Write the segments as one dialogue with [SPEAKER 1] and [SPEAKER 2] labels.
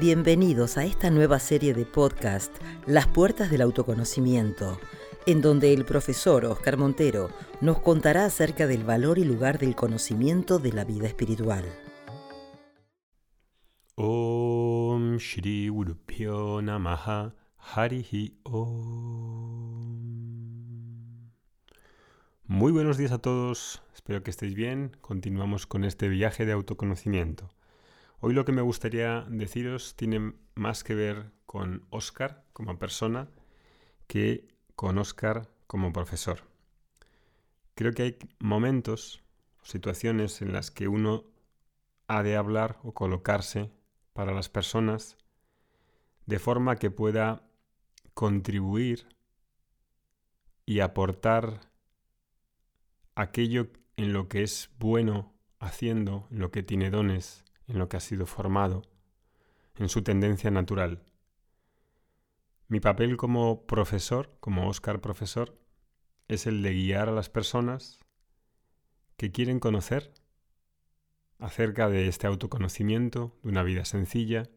[SPEAKER 1] Bienvenidos a esta nueva serie de podcast, Las Puertas del Autoconocimiento, en donde el profesor Oscar Montero nos contará acerca del valor y lugar del conocimiento de la vida espiritual.
[SPEAKER 2] Om Shri Namaha Harihi Om. Muy buenos días a todos, espero que estéis bien. Continuamos con este viaje de autoconocimiento. Hoy lo que me gustaría deciros tiene más que ver con Oscar como persona que con Oscar como profesor. Creo que hay momentos situaciones en las que uno ha de hablar o colocarse para las personas de forma que pueda contribuir y aportar aquello en lo que es bueno haciendo, en lo que tiene dones en lo que ha sido formado, en su tendencia natural. Mi papel como profesor, como Oscar profesor, es el de guiar a las personas que quieren conocer acerca de este autoconocimiento, de una vida sencilla,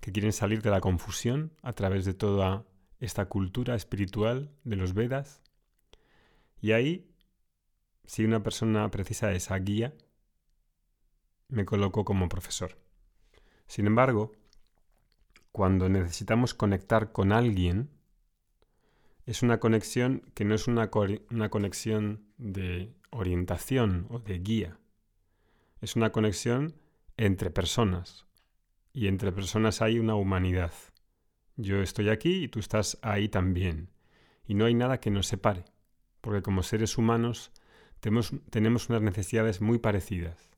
[SPEAKER 2] que quieren salir de la confusión a través de toda esta cultura espiritual de los Vedas. Y ahí, si una persona precisa esa guía, me coloco como profesor. Sin embargo, cuando necesitamos conectar con alguien, es una conexión que no es una, una, conexión de orientación o de guía. Es una conexión entre personas. Y entre personas hay una humanidad. Yo estoy aquí y tú estás ahí también. Y no hay nada que nos separe. Porque como seres humanos tenemos, tenemos unas necesidades muy parecidas.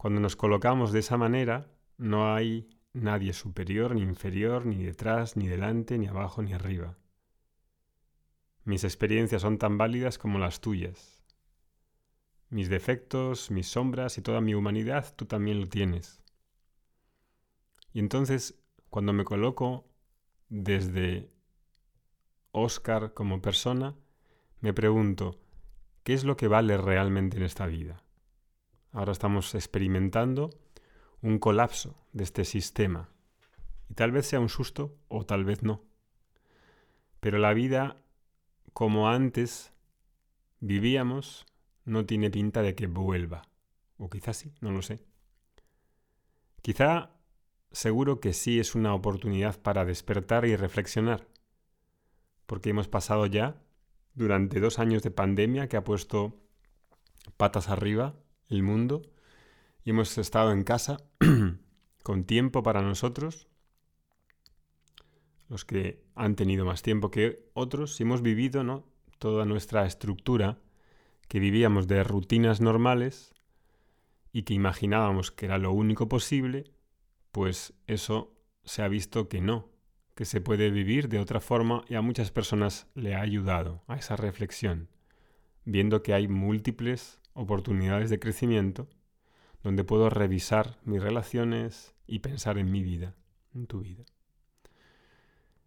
[SPEAKER 2] Cuando nos colocamos de esa manera, no hay nadie superior ni inferior, ni detrás, ni delante, ni abajo, ni arriba. Mis experiencias son tan válidas como las tuyas. Mis defectos, mis sombras y toda mi humanidad tú también lo tienes. Y entonces, cuando me coloco desde Oscar como persona, me pregunto, ¿qué es lo que vale realmente en esta vida? Ahora estamos experimentando un colapso de este sistema. Y tal vez sea un susto o tal vez no. Pero la vida como antes vivíamos no tiene pinta de que vuelva. O quizás sí, no lo sé. Quizá seguro que sí es una oportunidad para despertar y reflexionar. Porque hemos pasado ya durante dos años de pandemia que ha puesto patas arriba el mundo y hemos estado en casa con tiempo para nosotros, los que han tenido más tiempo que otros, y hemos vivido ¿no? toda nuestra estructura que vivíamos de rutinas normales y que imaginábamos que era lo único posible, pues eso se ha visto que no, que se puede vivir de otra forma y a muchas personas le ha ayudado a esa reflexión, viendo que hay múltiples oportunidades de crecimiento donde puedo revisar mis relaciones y pensar en mi vida, en tu vida.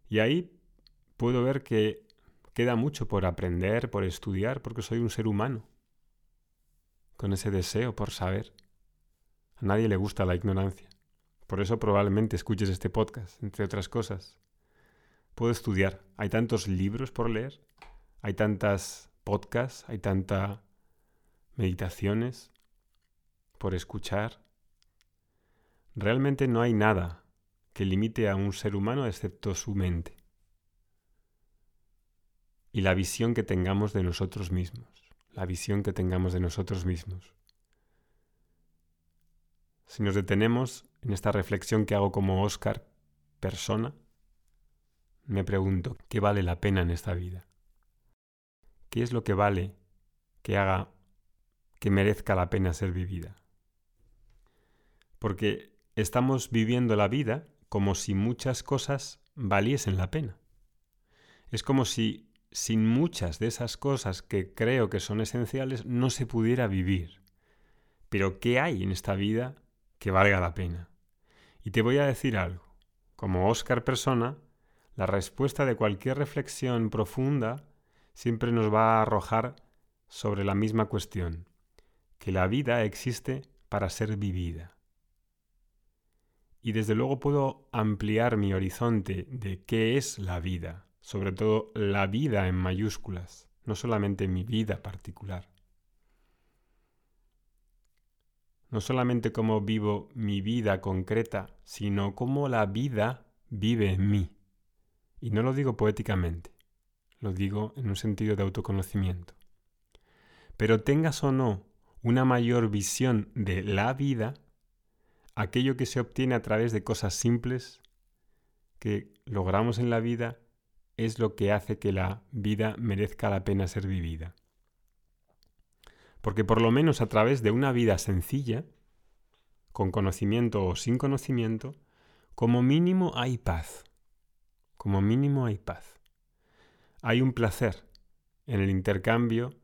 [SPEAKER 2] Y ahí puedo ver que queda mucho por aprender, por estudiar, porque soy un ser humano, con ese deseo por saber. A nadie le gusta la ignorancia. Por eso probablemente escuches este podcast, entre otras cosas. Puedo estudiar. Hay tantos libros por leer, hay tantas podcasts, hay tanta meditaciones, por escuchar. Realmente no hay nada que limite a un ser humano excepto su mente y la visión que tengamos de nosotros mismos, la visión que tengamos de nosotros mismos. Si nos detenemos en esta reflexión que hago como Oscar, persona, me pregunto, ¿qué vale la pena en esta vida? ¿Qué es lo que vale que haga que merezca la pena ser vivida. Porque estamos viviendo la vida como si muchas cosas valiesen la pena. Es como si sin muchas de esas cosas que creo que son esenciales no se pudiera vivir. Pero ¿qué hay en esta vida que valga la pena? Y te voy a decir algo. Como Oscar persona, la respuesta de cualquier reflexión profunda siempre nos va a arrojar sobre la misma cuestión que la vida existe para ser vivida. y desde luego puedo ampliar mi horizonte de qué es la vida, sobre todo la vida en mayúsculas, no solamente mi vida particular. No solamente cómo vivo mi vida concreta, sino cómo la vida vive en mí. Y no lo digo poéticamente, lo digo en un sentido de autoconocimiento. Pero tengas o no una mayor visión de la vida, aquello que se obtiene a través de cosas simples que logramos en la vida es lo que hace que la vida merezca la pena ser vivida. Porque por lo menos a través de una vida sencilla, con conocimiento o sin conocimiento, como mínimo hay paz. Como mínimo hay paz. Hay un placer en el intercambio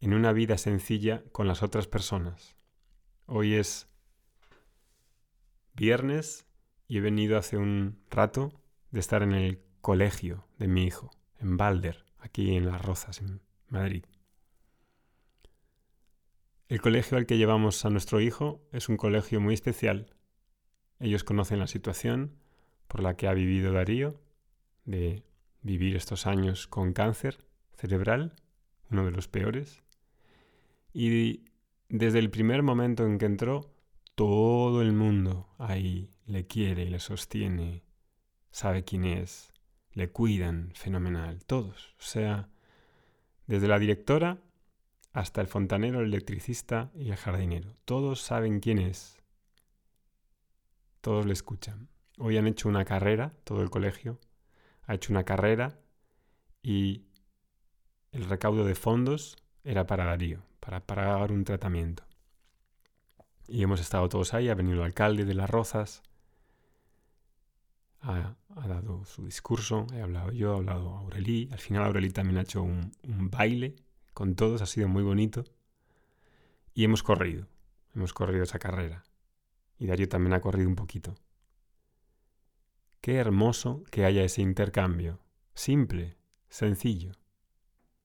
[SPEAKER 2] en una vida sencilla con las otras personas. Hoy es viernes y he venido hace un rato de estar en el colegio de mi hijo, en Balder, aquí en Las Rozas, en Madrid. El colegio al que llevamos a nuestro hijo es un colegio muy especial. Ellos conocen la situación por la que ha vivido Darío, de vivir estos años con cáncer cerebral, uno de los peores. Y desde el primer momento en que entró, todo el mundo ahí le quiere y le sostiene, sabe quién es, le cuidan fenomenal, todos. O sea, desde la directora hasta el fontanero, el electricista y el jardinero. Todos saben quién es. Todos le escuchan. Hoy han hecho una carrera, todo el colegio ha hecho una carrera y el recaudo de fondos era para Darío, para pagar un tratamiento. Y hemos estado todos ahí, ha venido el alcalde de Las Rozas, ha, dado su discurso, he hablado yo, ha hablado Aurelí, al final Aurelí también ha hecho un, un baile con todos, ha sido muy bonito. Y hemos corrido, hemos corrido esa carrera. Y Darío también ha corrido un poquito. Qué hermoso que haya ese intercambio, simple, sencillo,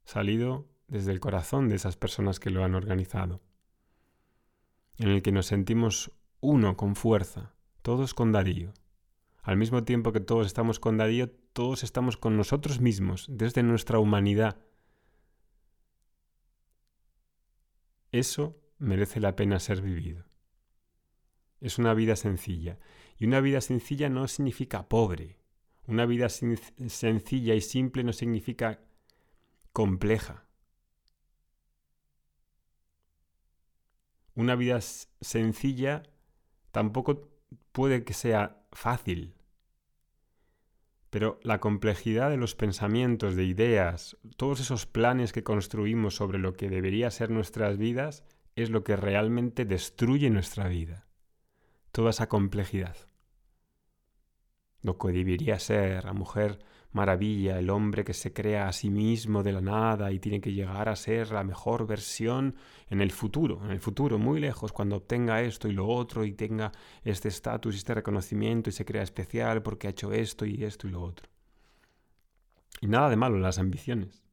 [SPEAKER 2] salido desde el corazón de esas personas que lo han organizado, en el que nos sentimos uno con fuerza, todos con Darío. Al mismo tiempo que todos estamos con Darío, todos estamos con nosotros mismos, desde nuestra humanidad. Eso merece la pena ser vivido. Es una vida sencilla. Y una vida sencilla no significa pobre. Una vida sencilla y simple no significa compleja. Una vida sencilla tampoco puede que sea fácil. Pero la complejidad de los pensamientos, de ideas, todos esos planes que construimos sobre lo que debería ser nuestras vidas, es lo que realmente destruye nuestra vida. Toda esa complejidad. Lo que debería ser la mujer maravilla, el hombre que se crea a sí mismo de la nada y tiene que llegar a ser la mejor versión en el futuro, en el futuro muy lejos, cuando obtenga esto y lo otro y tenga este estatus y este reconocimiento y se crea especial porque ha hecho esto y esto y lo otro. Y nada de malo en las ambiciones.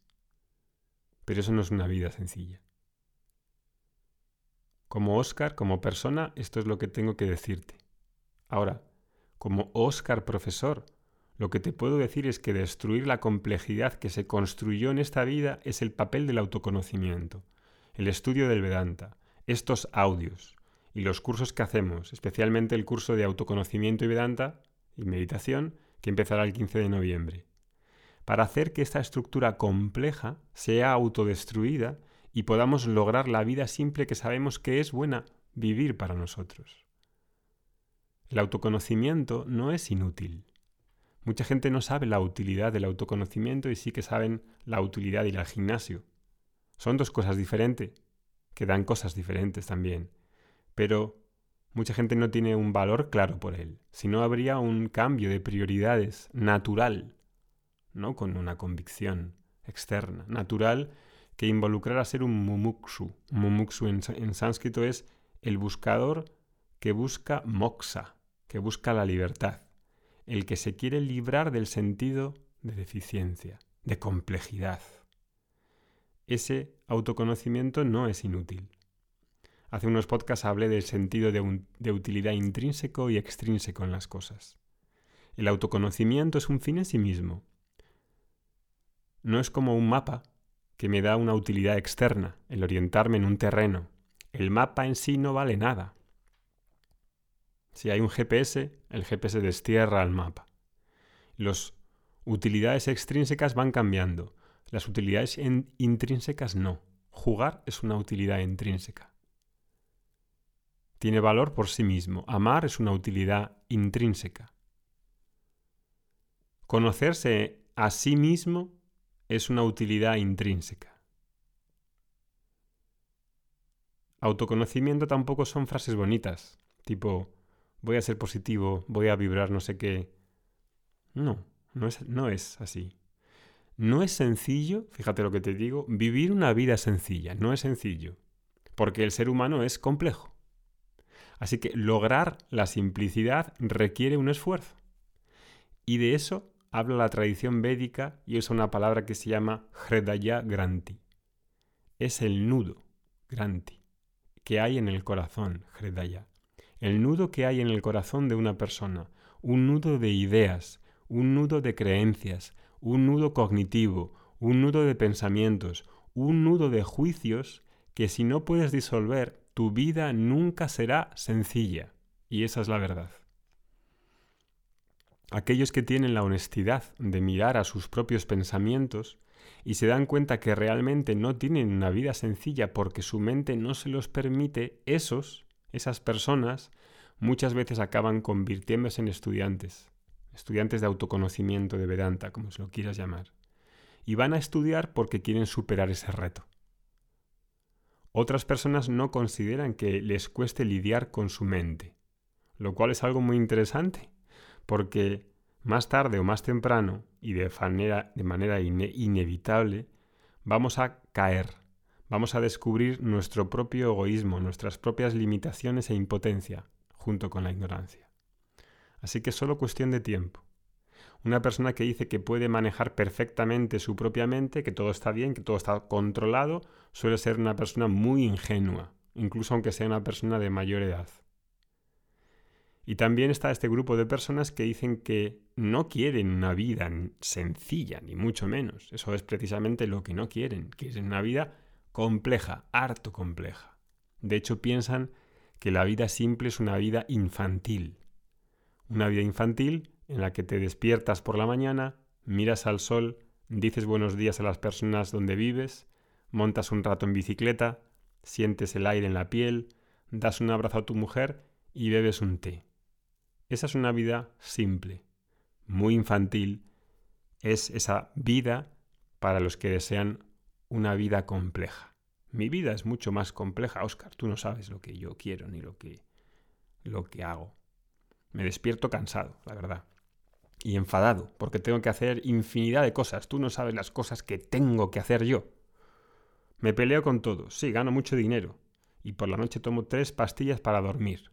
[SPEAKER 2] Pero eso no es una vida sencilla. Como Oscar, como persona, esto es lo que tengo que decirte. Ahora, como Oscar profesor, lo que te puedo decir es que destruir la complejidad que se construyó en esta vida es el papel del autoconocimiento, el estudio del Vedanta, estos audios y los cursos que hacemos, especialmente el curso de autoconocimiento y Vedanta y meditación que empezará el 15 de noviembre, para hacer que esta estructura compleja sea autodestruida y podamos lograr la vida simple que sabemos que es buena vivir para nosotros. El autoconocimiento no es inútil. Mucha gente no sabe la utilidad del autoconocimiento y sí que saben la utilidad de ir al gimnasio. Son dos cosas diferentes, que dan cosas diferentes también. Pero mucha gente no tiene un valor claro por él. Si no habría un cambio de prioridades natural, no con una convicción externa, natural, que involucrara ser un mumukshu. Mumukshu en, en sánscrito es el buscador que busca moksha, que busca la libertad el que se quiere librar del sentido de deficiencia, de complejidad. Ese autoconocimiento no es inútil. hace unos podcasts hablé del sentido de, de utilidad intrínseco y extrínseco en las cosas. El autoconocimiento es un fin en sí mismo. No es como un mapa que me da una utilidad externa, el orientarme en un terreno. El mapa en sí no vale nada. Si hay un GPS, el GPS destierra al mapa. Las utilidades extrínsecas van cambiando. Las utilidades intrínsecas no. Jugar es una utilidad intrínseca. Tiene valor por sí mismo. Amar es una utilidad intrínseca. Conocerse a sí mismo es una utilidad intrínseca. Autoconocimiento tampoco son frases bonitas, tipo voy a ser positivo, voy a vibrar no sé qué. No, no es, no es así. No es sencillo, fíjate lo que te digo, vivir una vida sencilla, no es sencillo, porque el ser humano es complejo. Así que lograr la simplicidad requiere un esfuerzo. Y de eso habla la tradición védica y usa una palabra que se llama Hridaya Granti. Es el nudo, Granti, que hay en el corazón, Hridaya el nudo que hay en el corazón de una persona, un nudo de ideas, un nudo de creencias, un nudo cognitivo, un nudo de pensamientos, un nudo de juicios que si no puedes disolver, tu vida nunca será sencilla. Y esa es la verdad. Aquellos que tienen la honestidad de mirar a sus propios pensamientos y se dan cuenta que realmente no tienen una vida sencilla porque su mente no se los permite, esos esas personas muchas veces acaban convirtiéndose en estudiantes, estudiantes de autoconocimiento, de Vedanta, como se lo quieras llamar, y van a estudiar porque quieren superar ese reto. Otras personas no consideran que les cueste lidiar con su mente, lo cual es algo muy interesante, porque más tarde o más temprano, y de manera, de manera inevitable, vamos a caer vamos a descubrir nuestro propio egoísmo, nuestras propias limitaciones e impotencia, junto con la ignorancia. Así que es solo cuestión de tiempo. Una persona que dice que puede manejar perfectamente su propia mente, que todo está bien, que todo está controlado, suele ser una persona muy ingenua, incluso aunque sea una persona de mayor edad. Y también está este grupo de personas que dicen que no quieren una vida sencilla, ni mucho menos. Eso es precisamente lo que no quieren. Quieren una vida compleja, harto compleja. De hecho, piensan que la vida simple es una vida infantil. Una vida infantil en la que te despiertas por la mañana, miras al sol, dices buenos días a las personas donde vives, montas un rato en bicicleta, sientes el aire en la piel, das un abrazo a tu mujer y bebes un té. Esa es una vida simple, muy infantil. Es esa vida para los que desean una vida compleja. Mi vida es mucho más compleja, Oscar. Tú no sabes lo que yo quiero ni lo que, lo que hago. Me despierto cansado, la verdad. Y enfadado, porque tengo que hacer infinidad de cosas. Tú no sabes las cosas que tengo que hacer yo. Me peleo con todo. Sí, gano mucho dinero. Y por la noche tomo tres pastillas para dormir.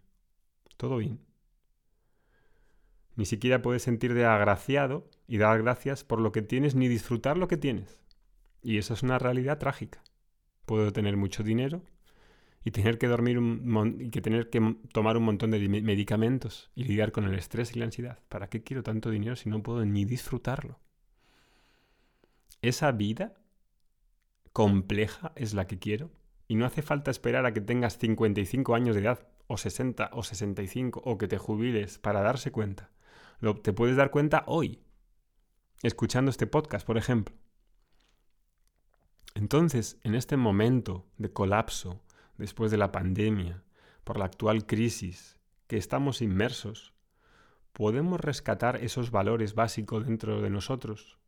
[SPEAKER 2] Todo bien. Ni siquiera puedes sentirte agraciado y dar gracias por lo que tienes ni disfrutar lo que tienes. Y eso es una realidad trágica. Puedo tener mucho dinero y tener que dormir un y que tener que tomar un montón de medicamentos y lidiar con el estrés y la ansiedad. ¿Para qué quiero tanto dinero si no puedo ni disfrutarlo? Esa vida compleja es la que quiero y no hace falta esperar a que tengas 55 años de edad o 60 o 65 o que te jubiles para darse cuenta. Lo, te puedes dar cuenta hoy, escuchando este podcast, por ejemplo. Entonces, en este momento de colapso, después de la pandemia, por la actual crisis que estamos inmersos, ¿podemos rescatar esos valores básicos dentro de nosotros?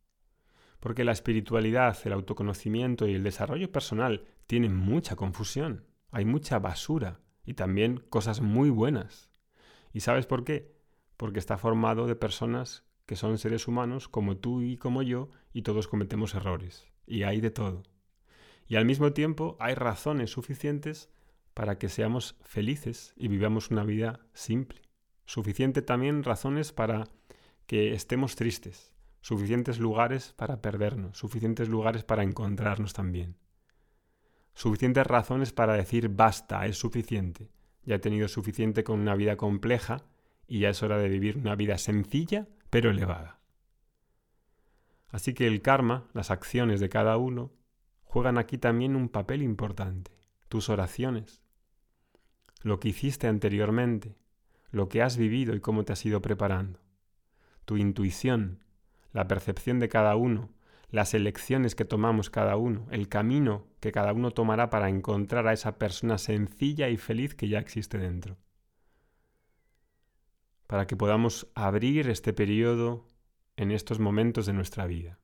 [SPEAKER 2] Porque la espiritualidad, el autoconocimiento y el desarrollo personal tienen mucha confusión, hay mucha basura y también cosas muy buenas. ¿Y sabes por qué? Porque está formado de personas que son seres humanos como tú y como yo y todos cometemos errores. Y hay de todo. Y al mismo tiempo hay razones suficientes para que seamos felices y vivamos una vida simple. Suficiente también razones para que estemos tristes. Suficientes lugares para perdernos. Suficientes lugares para encontrarnos también. suficientes razones para decir basta, es suficiente. Ya he tenido suficiente con una vida compleja y ya es hora de vivir una vida sencilla pero elevada. Así que el karma, las acciones de cada uno, juegan aquí también un papel importante. Tus oraciones, lo que hiciste anteriormente, lo que has vivido y cómo te has ido preparando, tu intuición, la percepción de cada uno, las elecciones que tomamos cada uno, el camino que cada uno tomará para encontrar a esa persona sencilla y feliz que ya existe dentro. Para que podamos abrir este periodo en estos momentos de nuestra vida.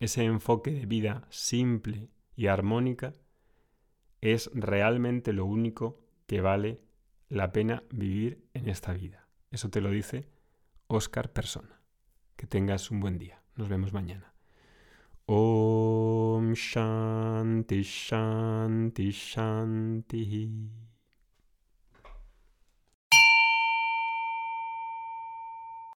[SPEAKER 2] Ese enfoque de vida simple y armónica es realmente lo único que vale la pena vivir en esta vida. Eso te lo dice Oscar Persona. Que tengas un buen día. Nos vemos mañana. Om Shanti Shanti Shanti.